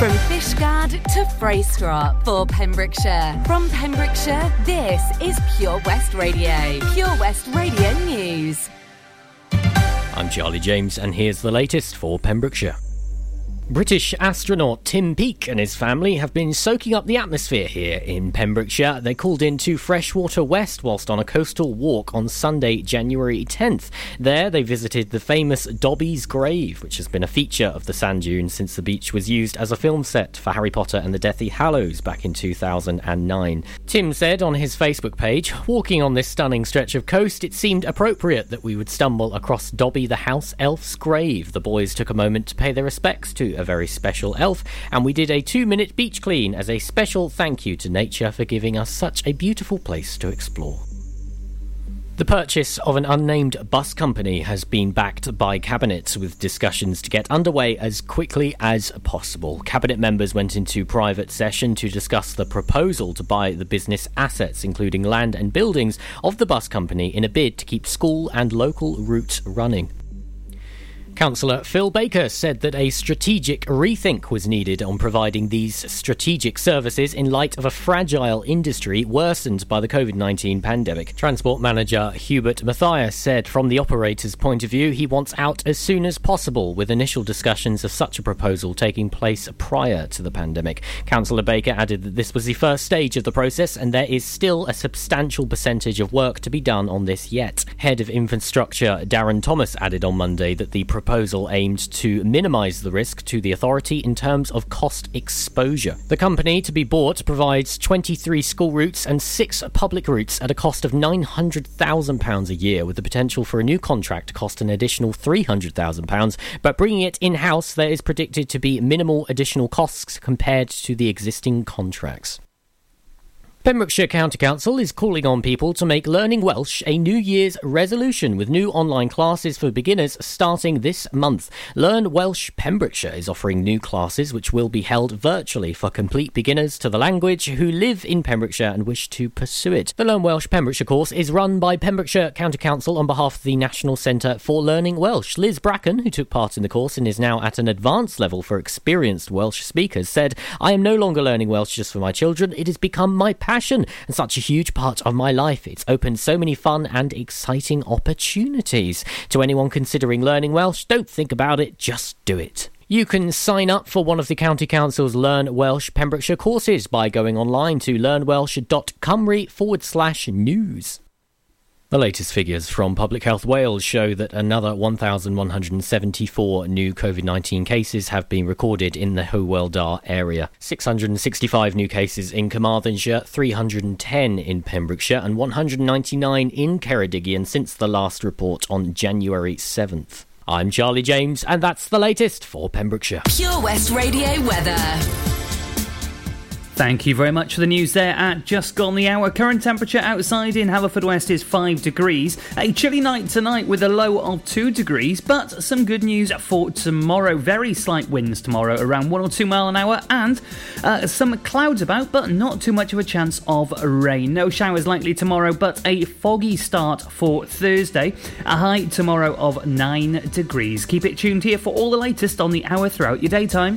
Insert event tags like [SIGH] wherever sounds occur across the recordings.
From Fishguard to Freystrop for Pembrokeshire. From Pembrokeshire, this is Pure West Radio. Pure West Radio News. I'm Charlie James, and here's the latest for Pembrokeshire. British astronaut Tim Peake and his family have been soaking up the atmosphere here in Pembrokeshire. They called in to Freshwater West whilst on a coastal walk on Sunday, January 10th. There, they visited the famous Dobby's Grave, which has been a feature of the sand dune since the beach was used as a film set for Harry Potter and the Deathly Hallows back in 2009. Tim said on his Facebook page, Walking on this stunning stretch of coast, it seemed appropriate that we would stumble across Dobby the house elf's grave. The boys took a moment to pay their respects to a very special elf, and we did a two minute beach clean as a special thank you to nature for giving us such a beautiful place to explore. The purchase of an unnamed bus company has been backed by Cabinet, with discussions to get underway as quickly as possible. Cabinet members went into private session to discuss the proposal to buy the business assets, including land and buildings, of the bus company in a bid to keep school and local routes running. Councillor Phil Baker said that a strategic rethink was needed on providing these strategic services in light of a fragile industry worsened by the COVID 19 pandemic. Transport manager Hubert Matthias said, from the operator's point of view, he wants out as soon as possible, with initial discussions of such a proposal taking place prior to the pandemic. Councillor Baker added that this was the first stage of the process and there is still a substantial percentage of work to be done on this yet. Head of Infrastructure Darren Thomas added on Monday that the proposal aimed to minimise the risk to the authority in terms of cost exposure. The company to be bought provides 23 school routes and six public routes at a cost of £900,000 a year, with the potential for a new contract to cost an additional £300,000. But bringing it in house, there is predicted to be minimal additional costs compared to the existing contracts. Pembrokeshire County Council is calling on people to make learning Welsh a New Year's resolution with new online classes for beginners starting this month. Learn Welsh Pembrokeshire is offering new classes which will be held virtually for complete beginners to the language who live in Pembrokeshire and wish to pursue it. The Learn Welsh Pembrokeshire course is run by Pembrokeshire County Council on behalf of the National Centre for Learning Welsh. Liz Bracken, who took part in the course and is now at an advanced level for experienced Welsh speakers, said, I am no longer learning Welsh just for my children, it has become my passion and such a huge part of my life. It's opened so many fun and exciting opportunities. To anyone considering learning Welsh, don't think about it, just do it. You can sign up for one of the County Council's Learn Welsh Pembrokeshire courses by going online to learnwelsh.cymru forward slash news. The latest figures from Public Health Wales show that another 1,174 new COVID 19 cases have been recorded in the Hywel area. 665 new cases in Carmarthenshire, 310 in Pembrokeshire, and 199 in Ceredigion since the last report on January 7th. I'm Charlie James, and that's the latest for Pembrokeshire. Pure West Radio weather. Thank you very much for the news there at Just Gone the Hour. Current temperature outside in Haverfordwest is 5 degrees. A chilly night tonight with a low of 2 degrees, but some good news for tomorrow. Very slight winds tomorrow, around 1 or 2 mile an hour, and uh, some clouds about, but not too much of a chance of rain. No showers likely tomorrow, but a foggy start for Thursday. A high tomorrow of 9 degrees. Keep it tuned here for all the latest on the hour throughout your daytime.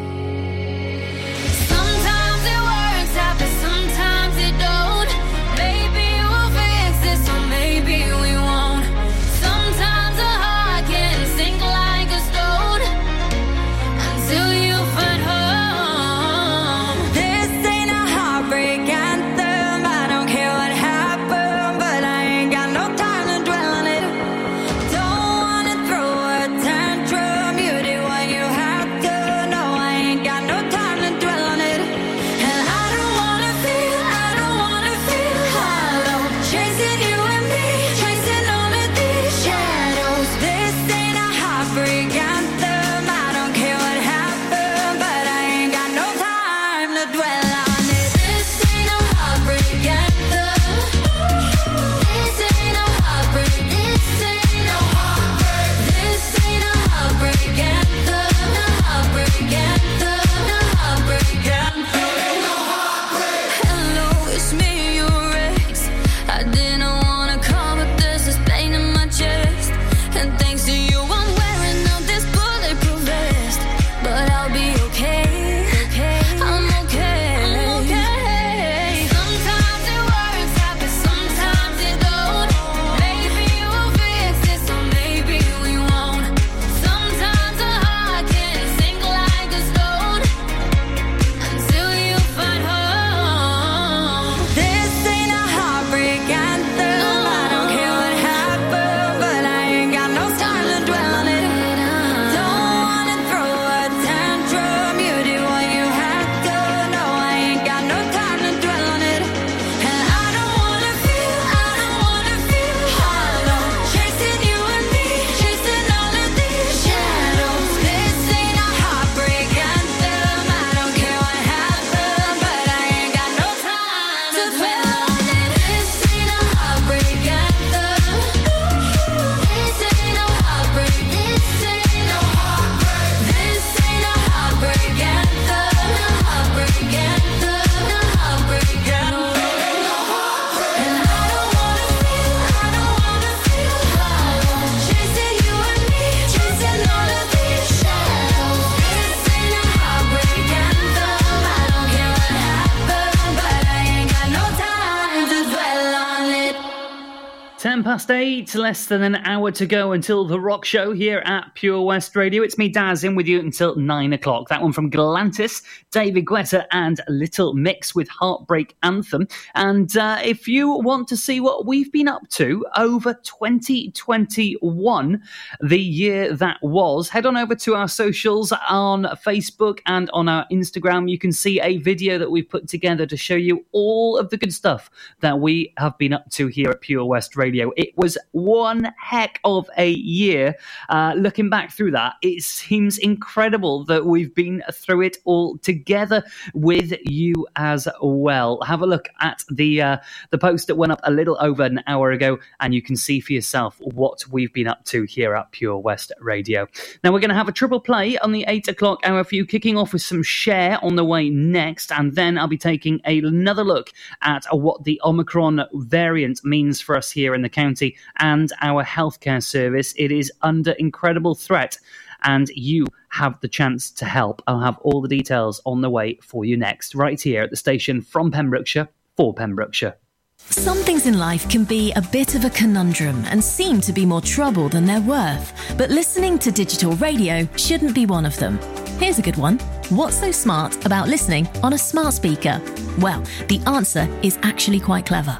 Past eight, less than an hour to go until the rock show here at Pure West Radio. It's me, Daz, in with you until nine o'clock. That one from Galantis, David Guetta, and Little Mix with Heartbreak Anthem. And uh, if you want to see what we've been up to over 2021, the year that was, head on over to our socials on Facebook and on our Instagram. You can see a video that we've put together to show you all of the good stuff that we have been up to here at Pure West Radio. Radio. It was one heck of a year. Uh, looking back through that, it seems incredible that we've been through it all together with you as well. Have a look at the uh, the post that went up a little over an hour ago, and you can see for yourself what we've been up to here at Pure West Radio. Now we're going to have a triple play on the eight o'clock hour for you, kicking off with some Cher on the way next, and then I'll be taking another look at what the Omicron variant means for us here in in the county and our healthcare service. It is under incredible threat, and you have the chance to help. I'll have all the details on the way for you next, right here at the station from Pembrokeshire for Pembrokeshire. Some things in life can be a bit of a conundrum and seem to be more trouble than they're worth, but listening to digital radio shouldn't be one of them. Here's a good one. What's so smart about listening on a smart speaker? Well, the answer is actually quite clever.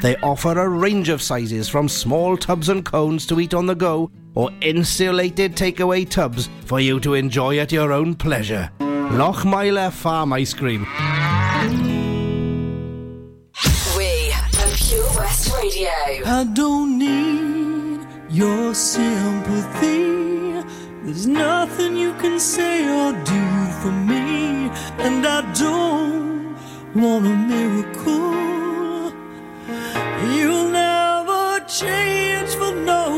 They offer a range of sizes from small tubs and cones to eat on the go or insulated takeaway tubs for you to enjoy at your own pleasure. Lochmeyler Farm Ice Cream. We are Pure West Radio. I don't need your sympathy. There's nothing you can say or do for me, and I don't want a miracle. You'll never change for no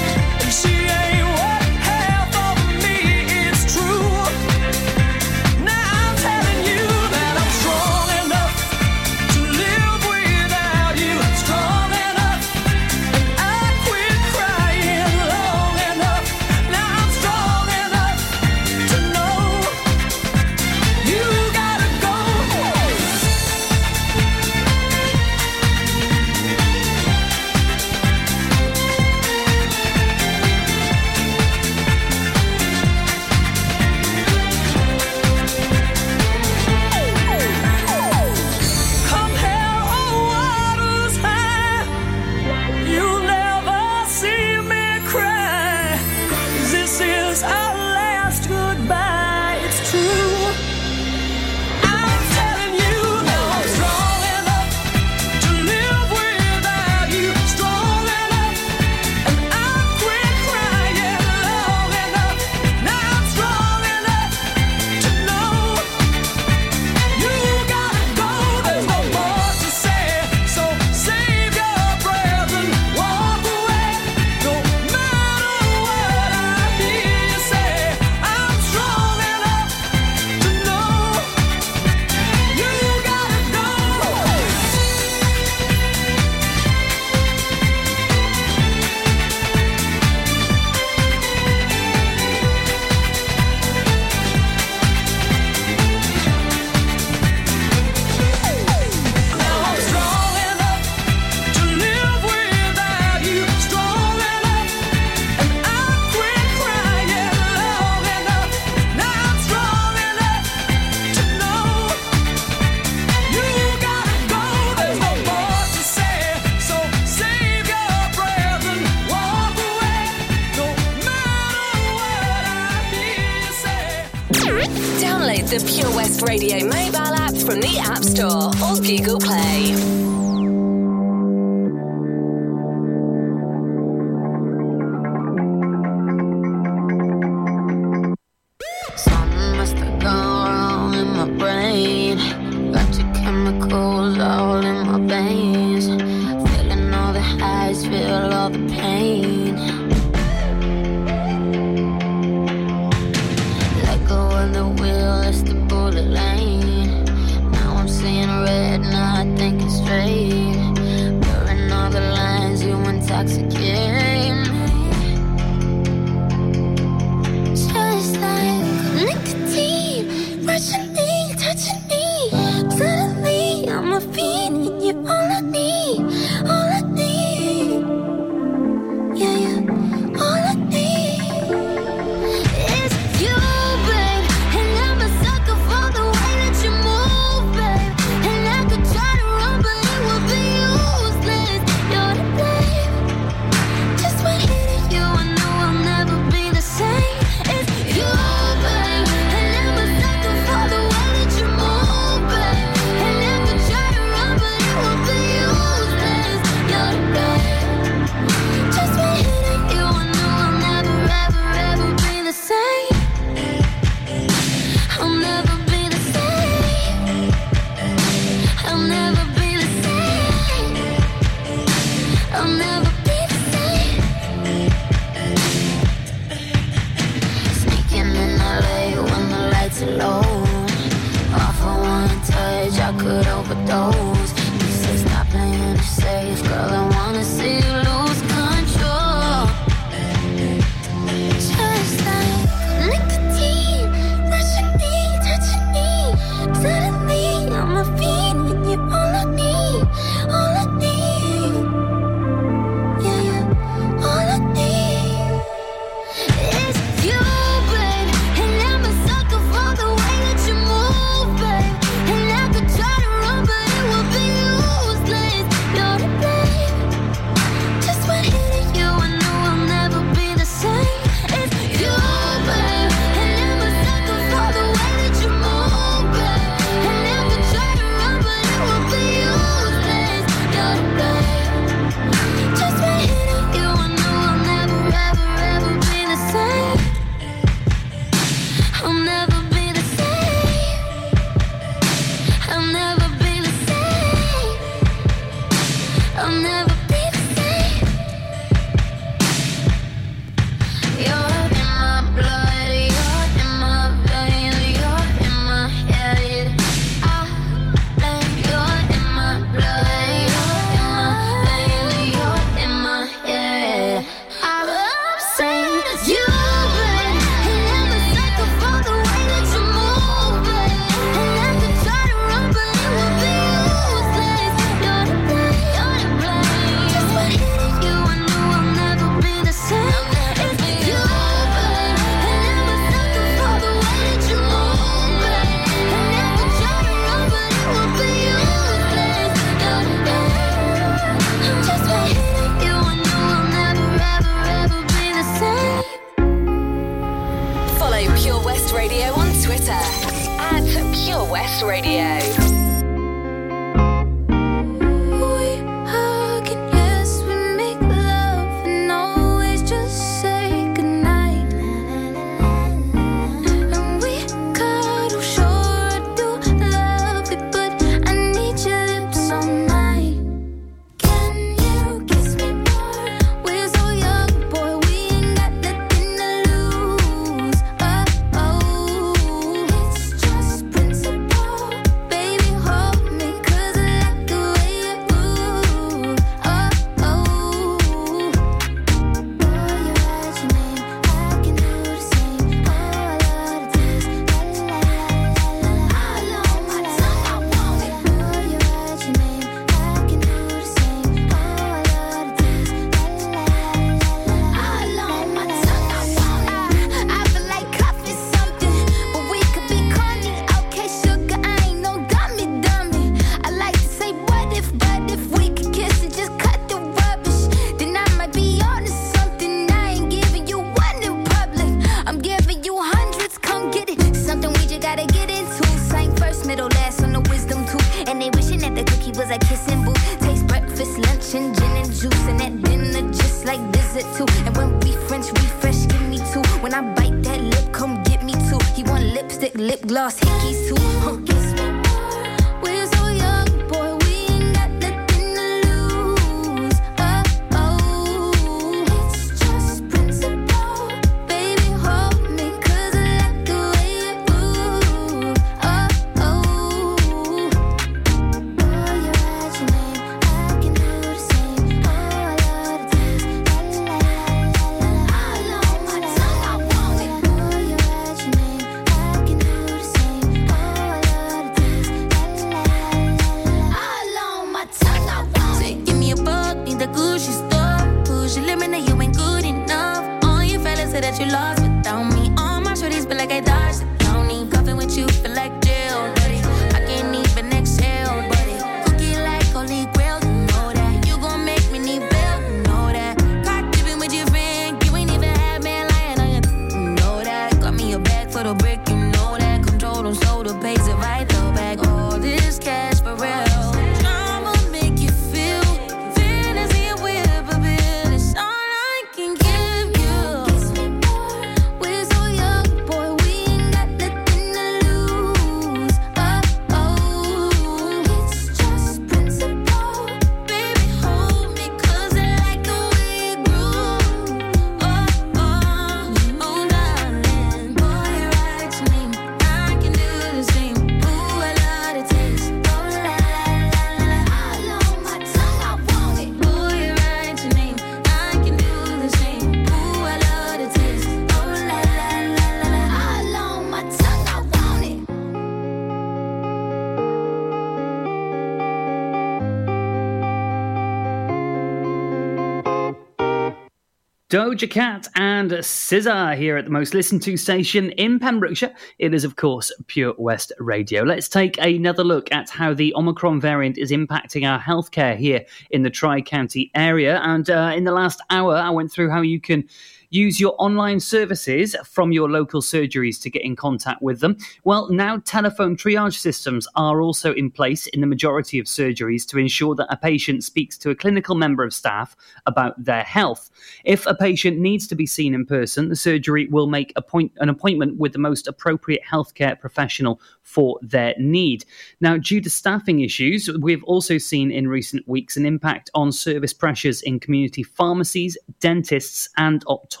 Doja Cat and SZA here at the most listened to station in Pembrokeshire. It is, of course, Pure West Radio. Let's take another look at how the Omicron variant is impacting our healthcare here in the Tri County area. And uh, in the last hour, I went through how you can use your online services from your local surgeries to get in contact with them. Well, now telephone triage systems are also in place in the majority of surgeries to ensure that a patient speaks to a clinical member of staff about their health. If a patient needs to be seen in person, the surgery will make point, an appointment with the most appropriate healthcare professional for their need. Now, due to staffing issues, we've also seen in recent weeks an impact on service pressures in community pharmacies, dentists, and optometrists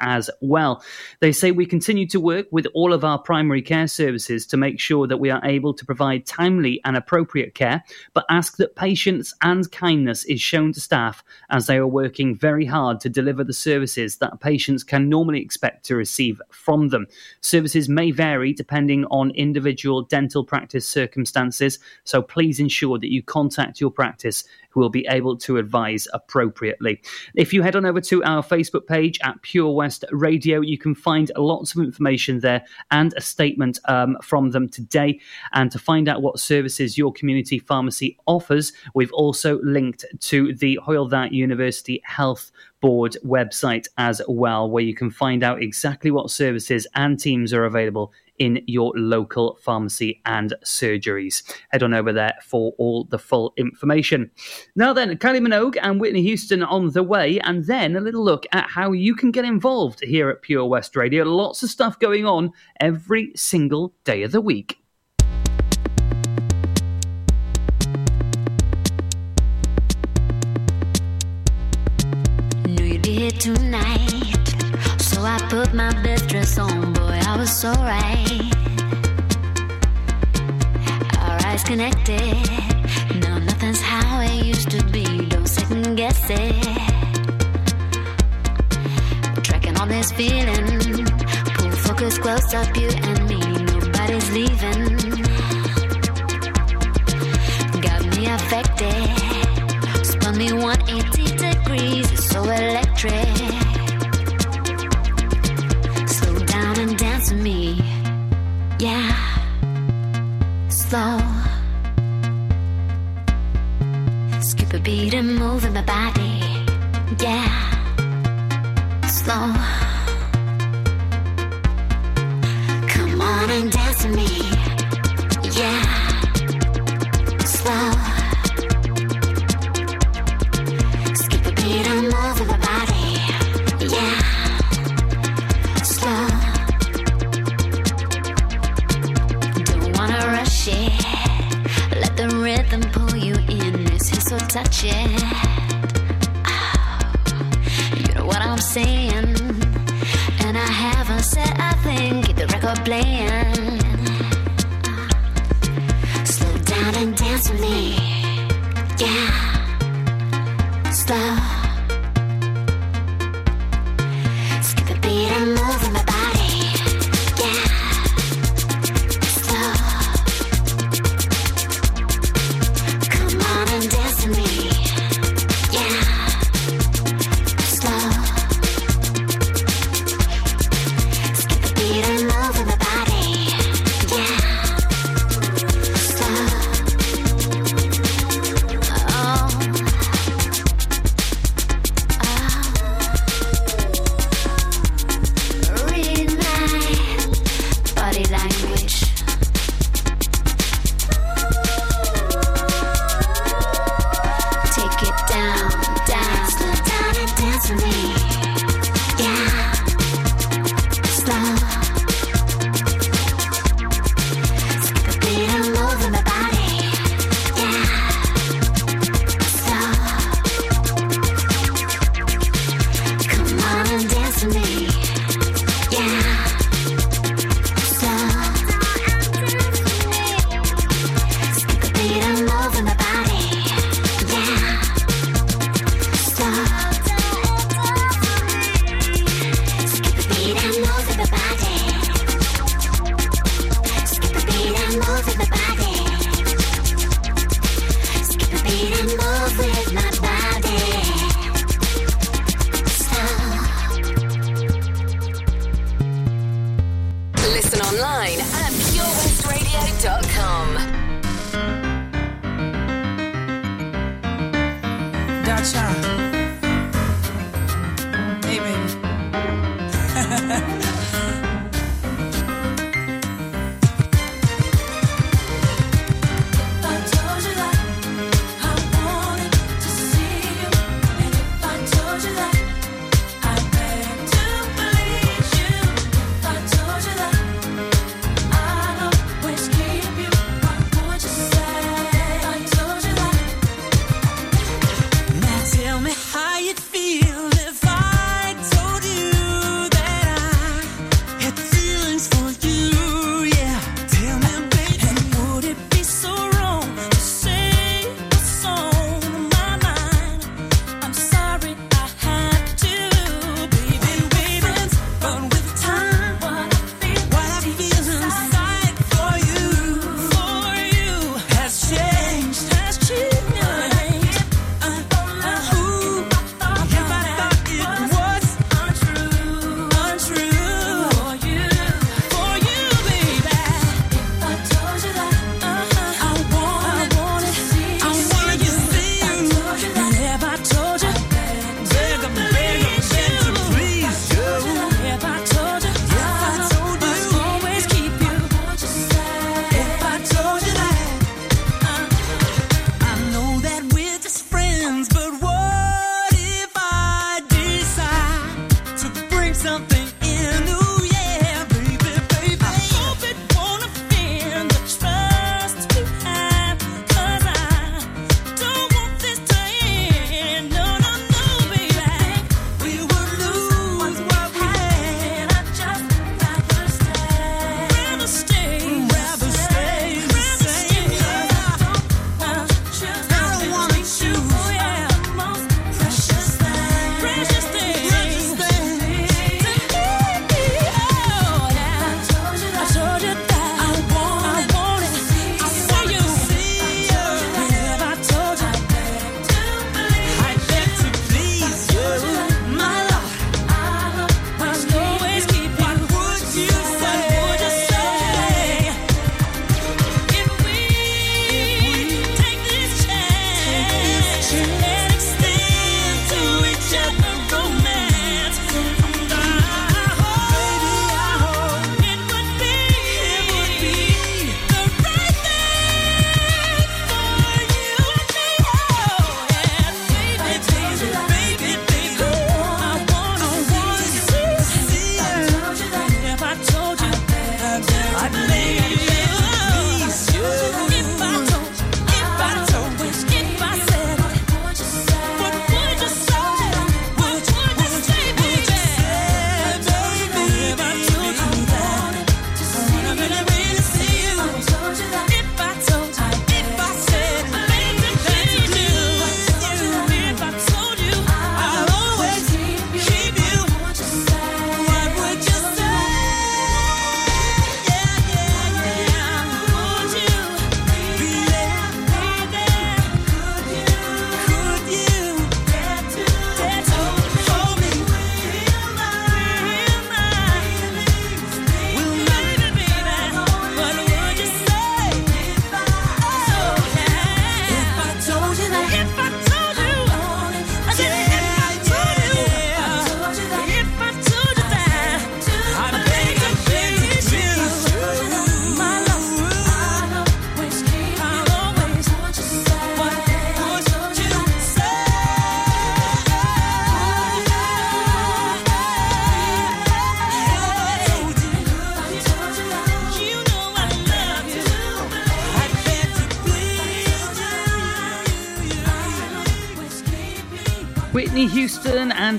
as well. They say we continue to work with all of our primary care services to make sure that we are able to provide timely and appropriate care, but ask that patience and kindness is shown to staff as they are working very hard to deliver the services that patients can normally expect to receive from them. Services may vary depending on individual dental practice circumstances, so please ensure that you contact your practice who will be able to advise appropriately. If you head on over to our Facebook page at Pure West Radio, you can find lots of information there and a statement um, from them today. And to find out what services your community pharmacy offers, we've also linked to the Hywel Dda University Health Board website as well, where you can find out exactly what services and teams are available in your local pharmacy and surgeries. Head on over there for all the full information. Now then, Kylie Minogue and Whitney Houston on the way, and then a little look at how you can get involved here at Pure West Radio. Lots of stuff going on every single day of the week. You'd tonight. So I put my best dress on, Was so right. Our eyes connected. No, nothing's how it used to be. Don't second guess it. Tracking on this feeling. Pull focus close up, you and me. Nobody's leaving. Got me affected. Spun me 180 degrees. It's so electric. With me. Yeah. Slow. Skip a beat and move in my body. Yeah. Slow. Come on and dance with me. 结。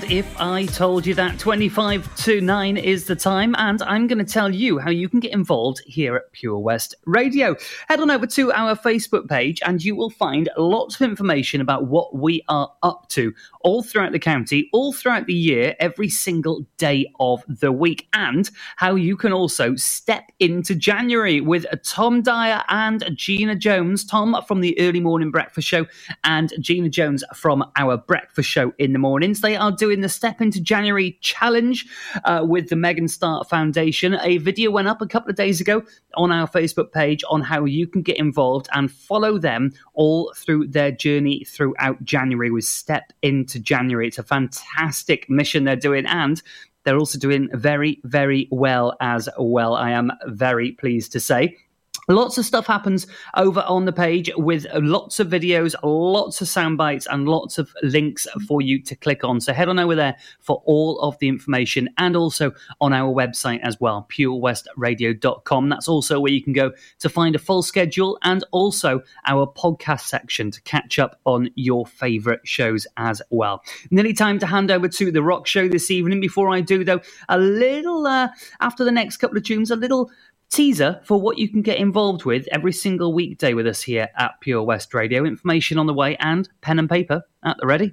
If I told you that 25 to 9 is the time, and I'm going to tell you how you can get involved here at Pure West Radio. Head on over to our Facebook page, and you will find lots of information about what we are up to all throughout the county, all throughout the year, every single day of the week, and how you can also step into January with Tom Dyer and Gina Jones. Tom from the Early Morning Breakfast Show, and Gina Jones from our Breakfast Show in the mornings. They are doing the Step into January challenge uh, with the Megan Start Foundation. A video went up a couple of days ago on our Facebook page on how you can get involved and follow them all through their journey throughout January with Step into January. It's a fantastic mission they're doing, and they're also doing very, very well as well. I am very pleased to say. Lots of stuff happens over on the page with lots of videos, lots of sound bites, and lots of links for you to click on. So head on over there for all of the information and also on our website as well, purewestradio.com. That's also where you can go to find a full schedule and also our podcast section to catch up on your favorite shows as well. Nearly time to hand over to the rock show this evening. Before I do, though, a little, uh, after the next couple of tunes, a little teaser for what you can get involved with every single weekday with us here at Pure West Radio. Information on the way and pen and paper at the ready.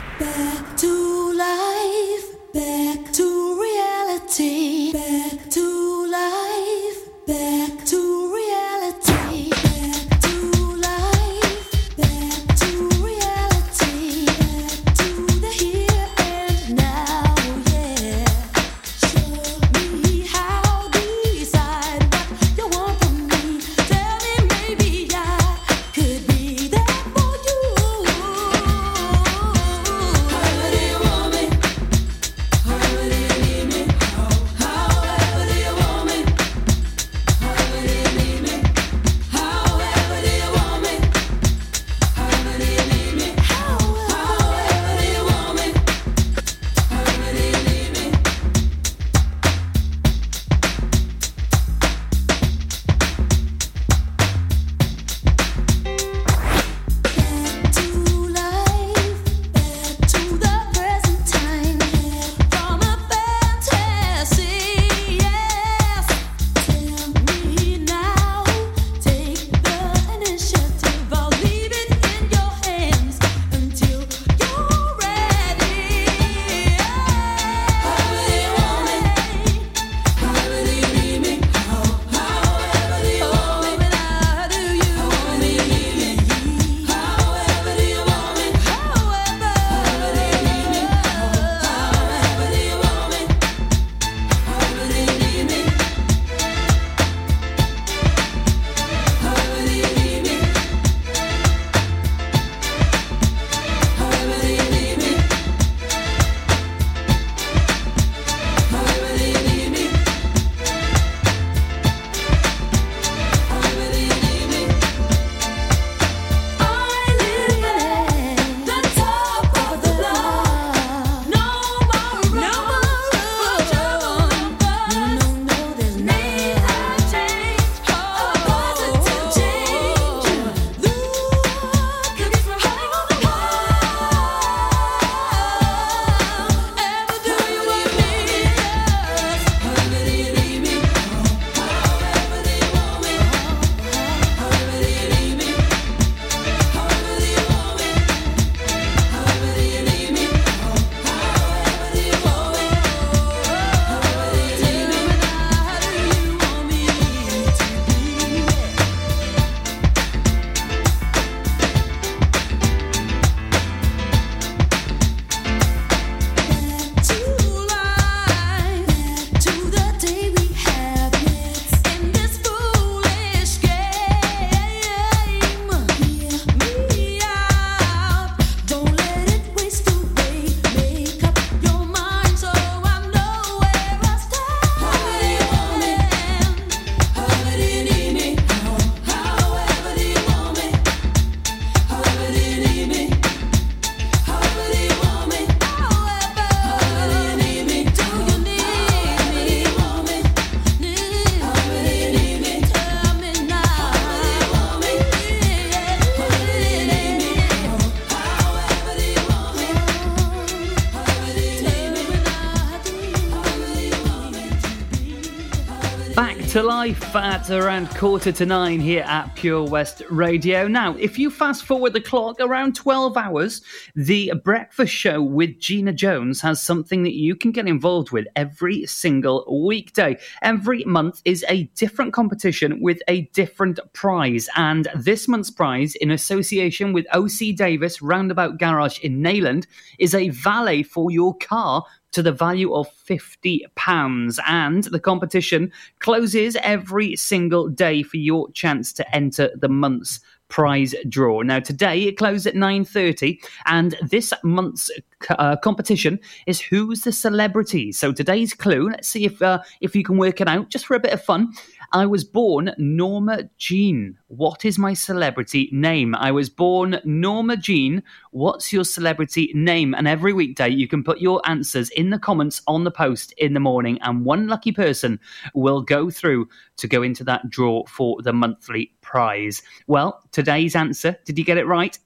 To life at around quarter to nine here at Pure West Radio. Now, if you fast forward the clock around 12 hours, the breakfast show with Gina Jones has something that you can get involved with every single weekday. Every month is a different competition with a different prize. And this month's prize, in association with OC Davis Roundabout Garage in Neyland, is a valet for your car to the value of £50. And the competition closes every single day for your chance to enter the month's prize draw. Now today it closed at 9:30 and this month's uh, competition is who's the celebrity. So today's clue, let's see if uh, if you can work it out just for a bit of fun. I was born Norma Jean. What is my celebrity name? I was born Norma Jean. What's your celebrity name? And every weekday you can put your answers in the comments on the post in the morning, and one lucky person will go through to go into that draw for the monthly prize. Well, today's answer, did you get it right?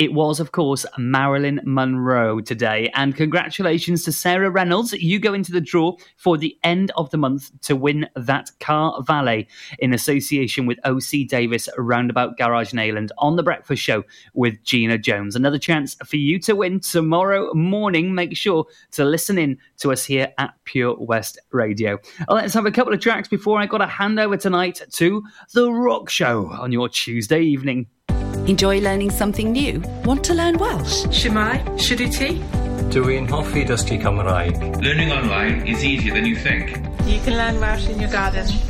It was, of course, Marilyn Monroe today. And congratulations to Sarah Reynolds. You go into the draw for the end of the month to win that car valet in association with OC Davis Roundabout Garage Neyland on The Breakfast Show with Gina Jones. Another chance for you to win tomorrow morning. Make sure to listen in to us here at Pure West Radio. Let's have a couple of tracks before I got to hand over tonight to The Rock Show on your Tuesday evening. Enjoy learning something new? Want to learn Welsh? Shemai, Shuduti? Dwi'n hoffi dysgu Cymraeg. Learning online is easier than you think. You can learn Welsh in your garden.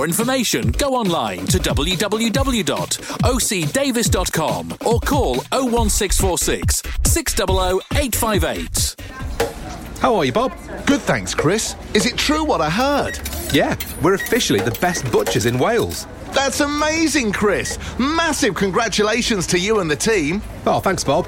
information, go online to www.ocdavis.com or call 01646 600 858. How are you, Bob? Good, thanks, Chris. Is it true what I heard? Yeah, we're officially the best butchers in Wales. That's amazing, Chris. Massive congratulations to you and the team. Oh, thanks, Bob.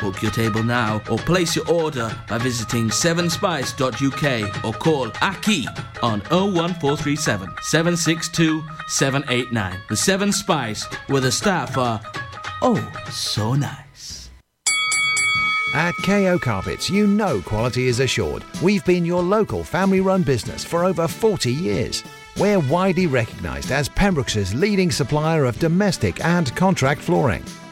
Book your table now or place your order by visiting sevenspice.uk or call Aki on 01437 762 789. The Seven Spice, where the staff are oh so nice. At KO Carpets, you know quality is assured. We've been your local family run business for over 40 years. We're widely recognised as Pembrokeshire's leading supplier of domestic and contract flooring.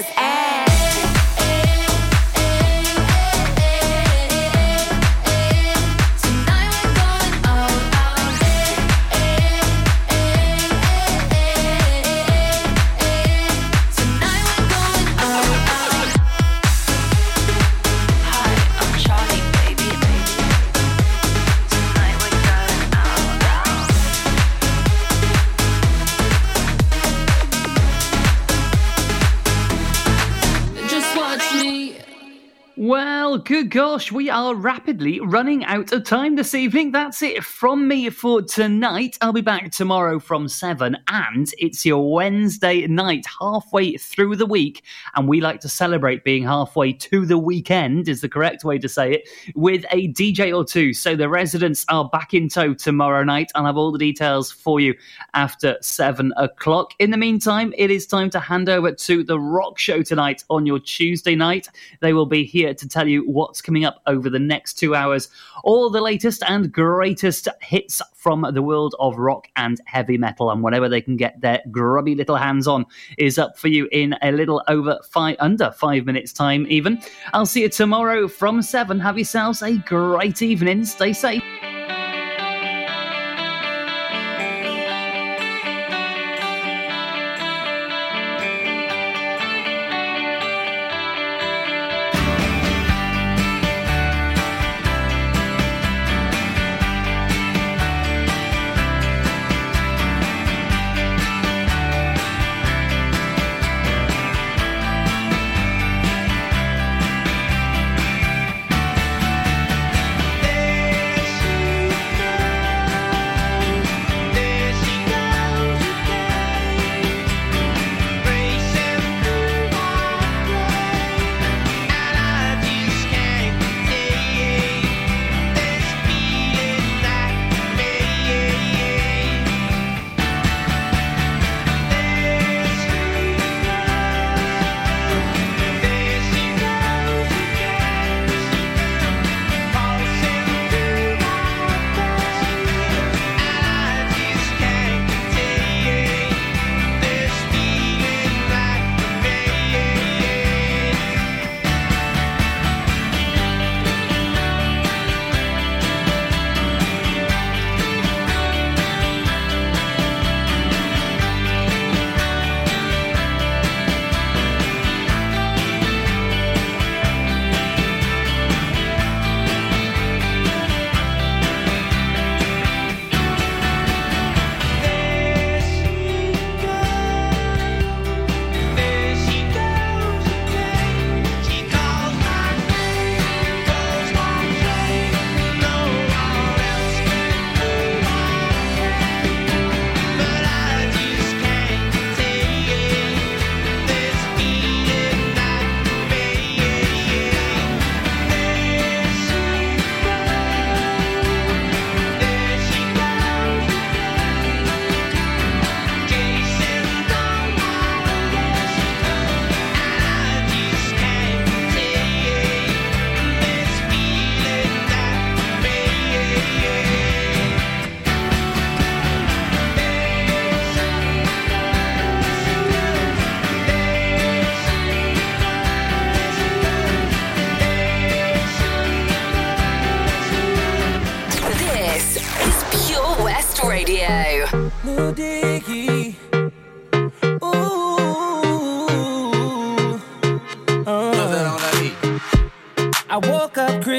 this ass. Good gosh, we are rapidly running out of time this evening. That's it from me for tonight. I'll be back tomorrow from 7, and it's your Wednesday night, halfway through the week. And we like to celebrate being halfway to the weekend, is the correct way to say it, with a DJ or two. So the residents are back in tow tomorrow night. I'll have all the details for you after 7 o'clock. In the meantime, it is time to hand over to the rock show tonight on your Tuesday night. They will be here to tell you what's coming up over the next two hours. All the latest and greatest hits from the world of rock and heavy metal, and whatever they can get their grubby little hands on is up for you in a little over five, under five minutes' time, even. I'll see you tomorrow from seven. Have yourselves a great evening. Stay safe.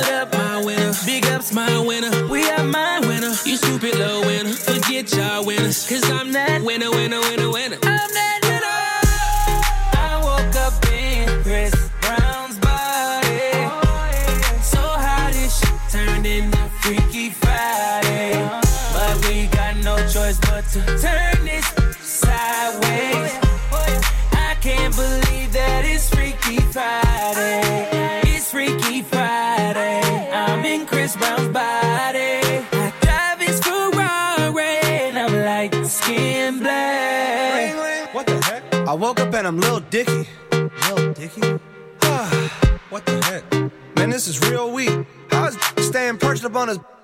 What up, my winner? Big ups, my winner. We are my winner. You stupid little winner. Forget y'all winners. Cause I'm that winner, winner, winner, winner. I'm that winner. I woke up in Chris Brown's body. So into Freaky Friday. But we got no choice but to turn I'm Lil Dicky. Lil Dicky? [SIGHS] what the heck? Man, this is real weak. How is staying perched up on his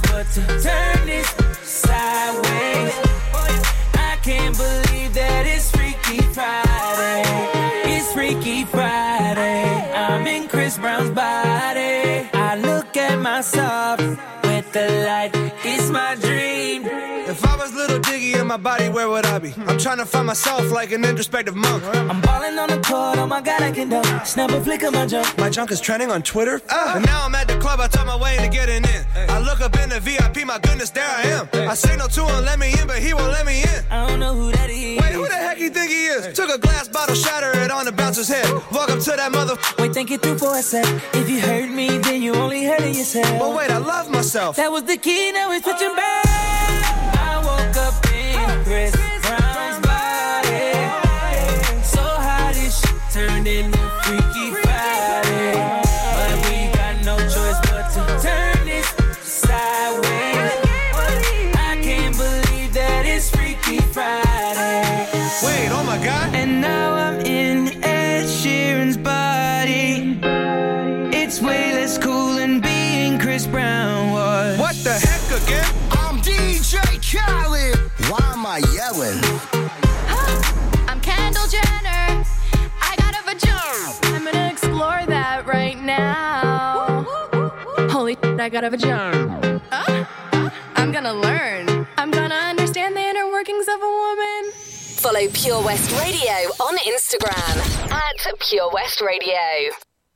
But to turn this sideways. I can't believe that it's Freaky Friday. It's Freaky Friday. I'm in Chris Brown's body. I look at myself with the light. It's my dream. In my body, where would I be? I'm trying to find myself like an introspective monk. I'm balling on the court, oh my god, I can dunk. Snap a flick of my junk. My junk is trending on Twitter. Ah. And now I'm at the club, I talk my way into getting in. I look up in the VIP, my goodness, there I am. I signal to him, let me in, but he won't let me in. I don't know who that is. Wait, who the heck you think he is? Took a glass bottle, shatter it on the bouncer's head. Walk up to that mother. Wait, think it through for a sec. If you hurt me, then you only hurting yourself. But wait, I love myself. That was the key, now it's switching back. I woke up Chris Brown's body. So how this shit turned into Freaky Friday. But we got no choice but to turn this sideways. I can't believe that it's Freaky Friday. Wait, oh my god. And now I'm in Ed Sheeran's body. It's way less cool than being Chris Brown was. What the heck again? I'm DJ Khaled. Why am I yelling? I'm Kendall Jenner. I got a vagina. I'm gonna explore that right now. Holy shit, I got a vagina. Uh, I'm gonna learn. I'm gonna understand the inner workings of a woman. Follow Pure West Radio on Instagram at Pure West Radio.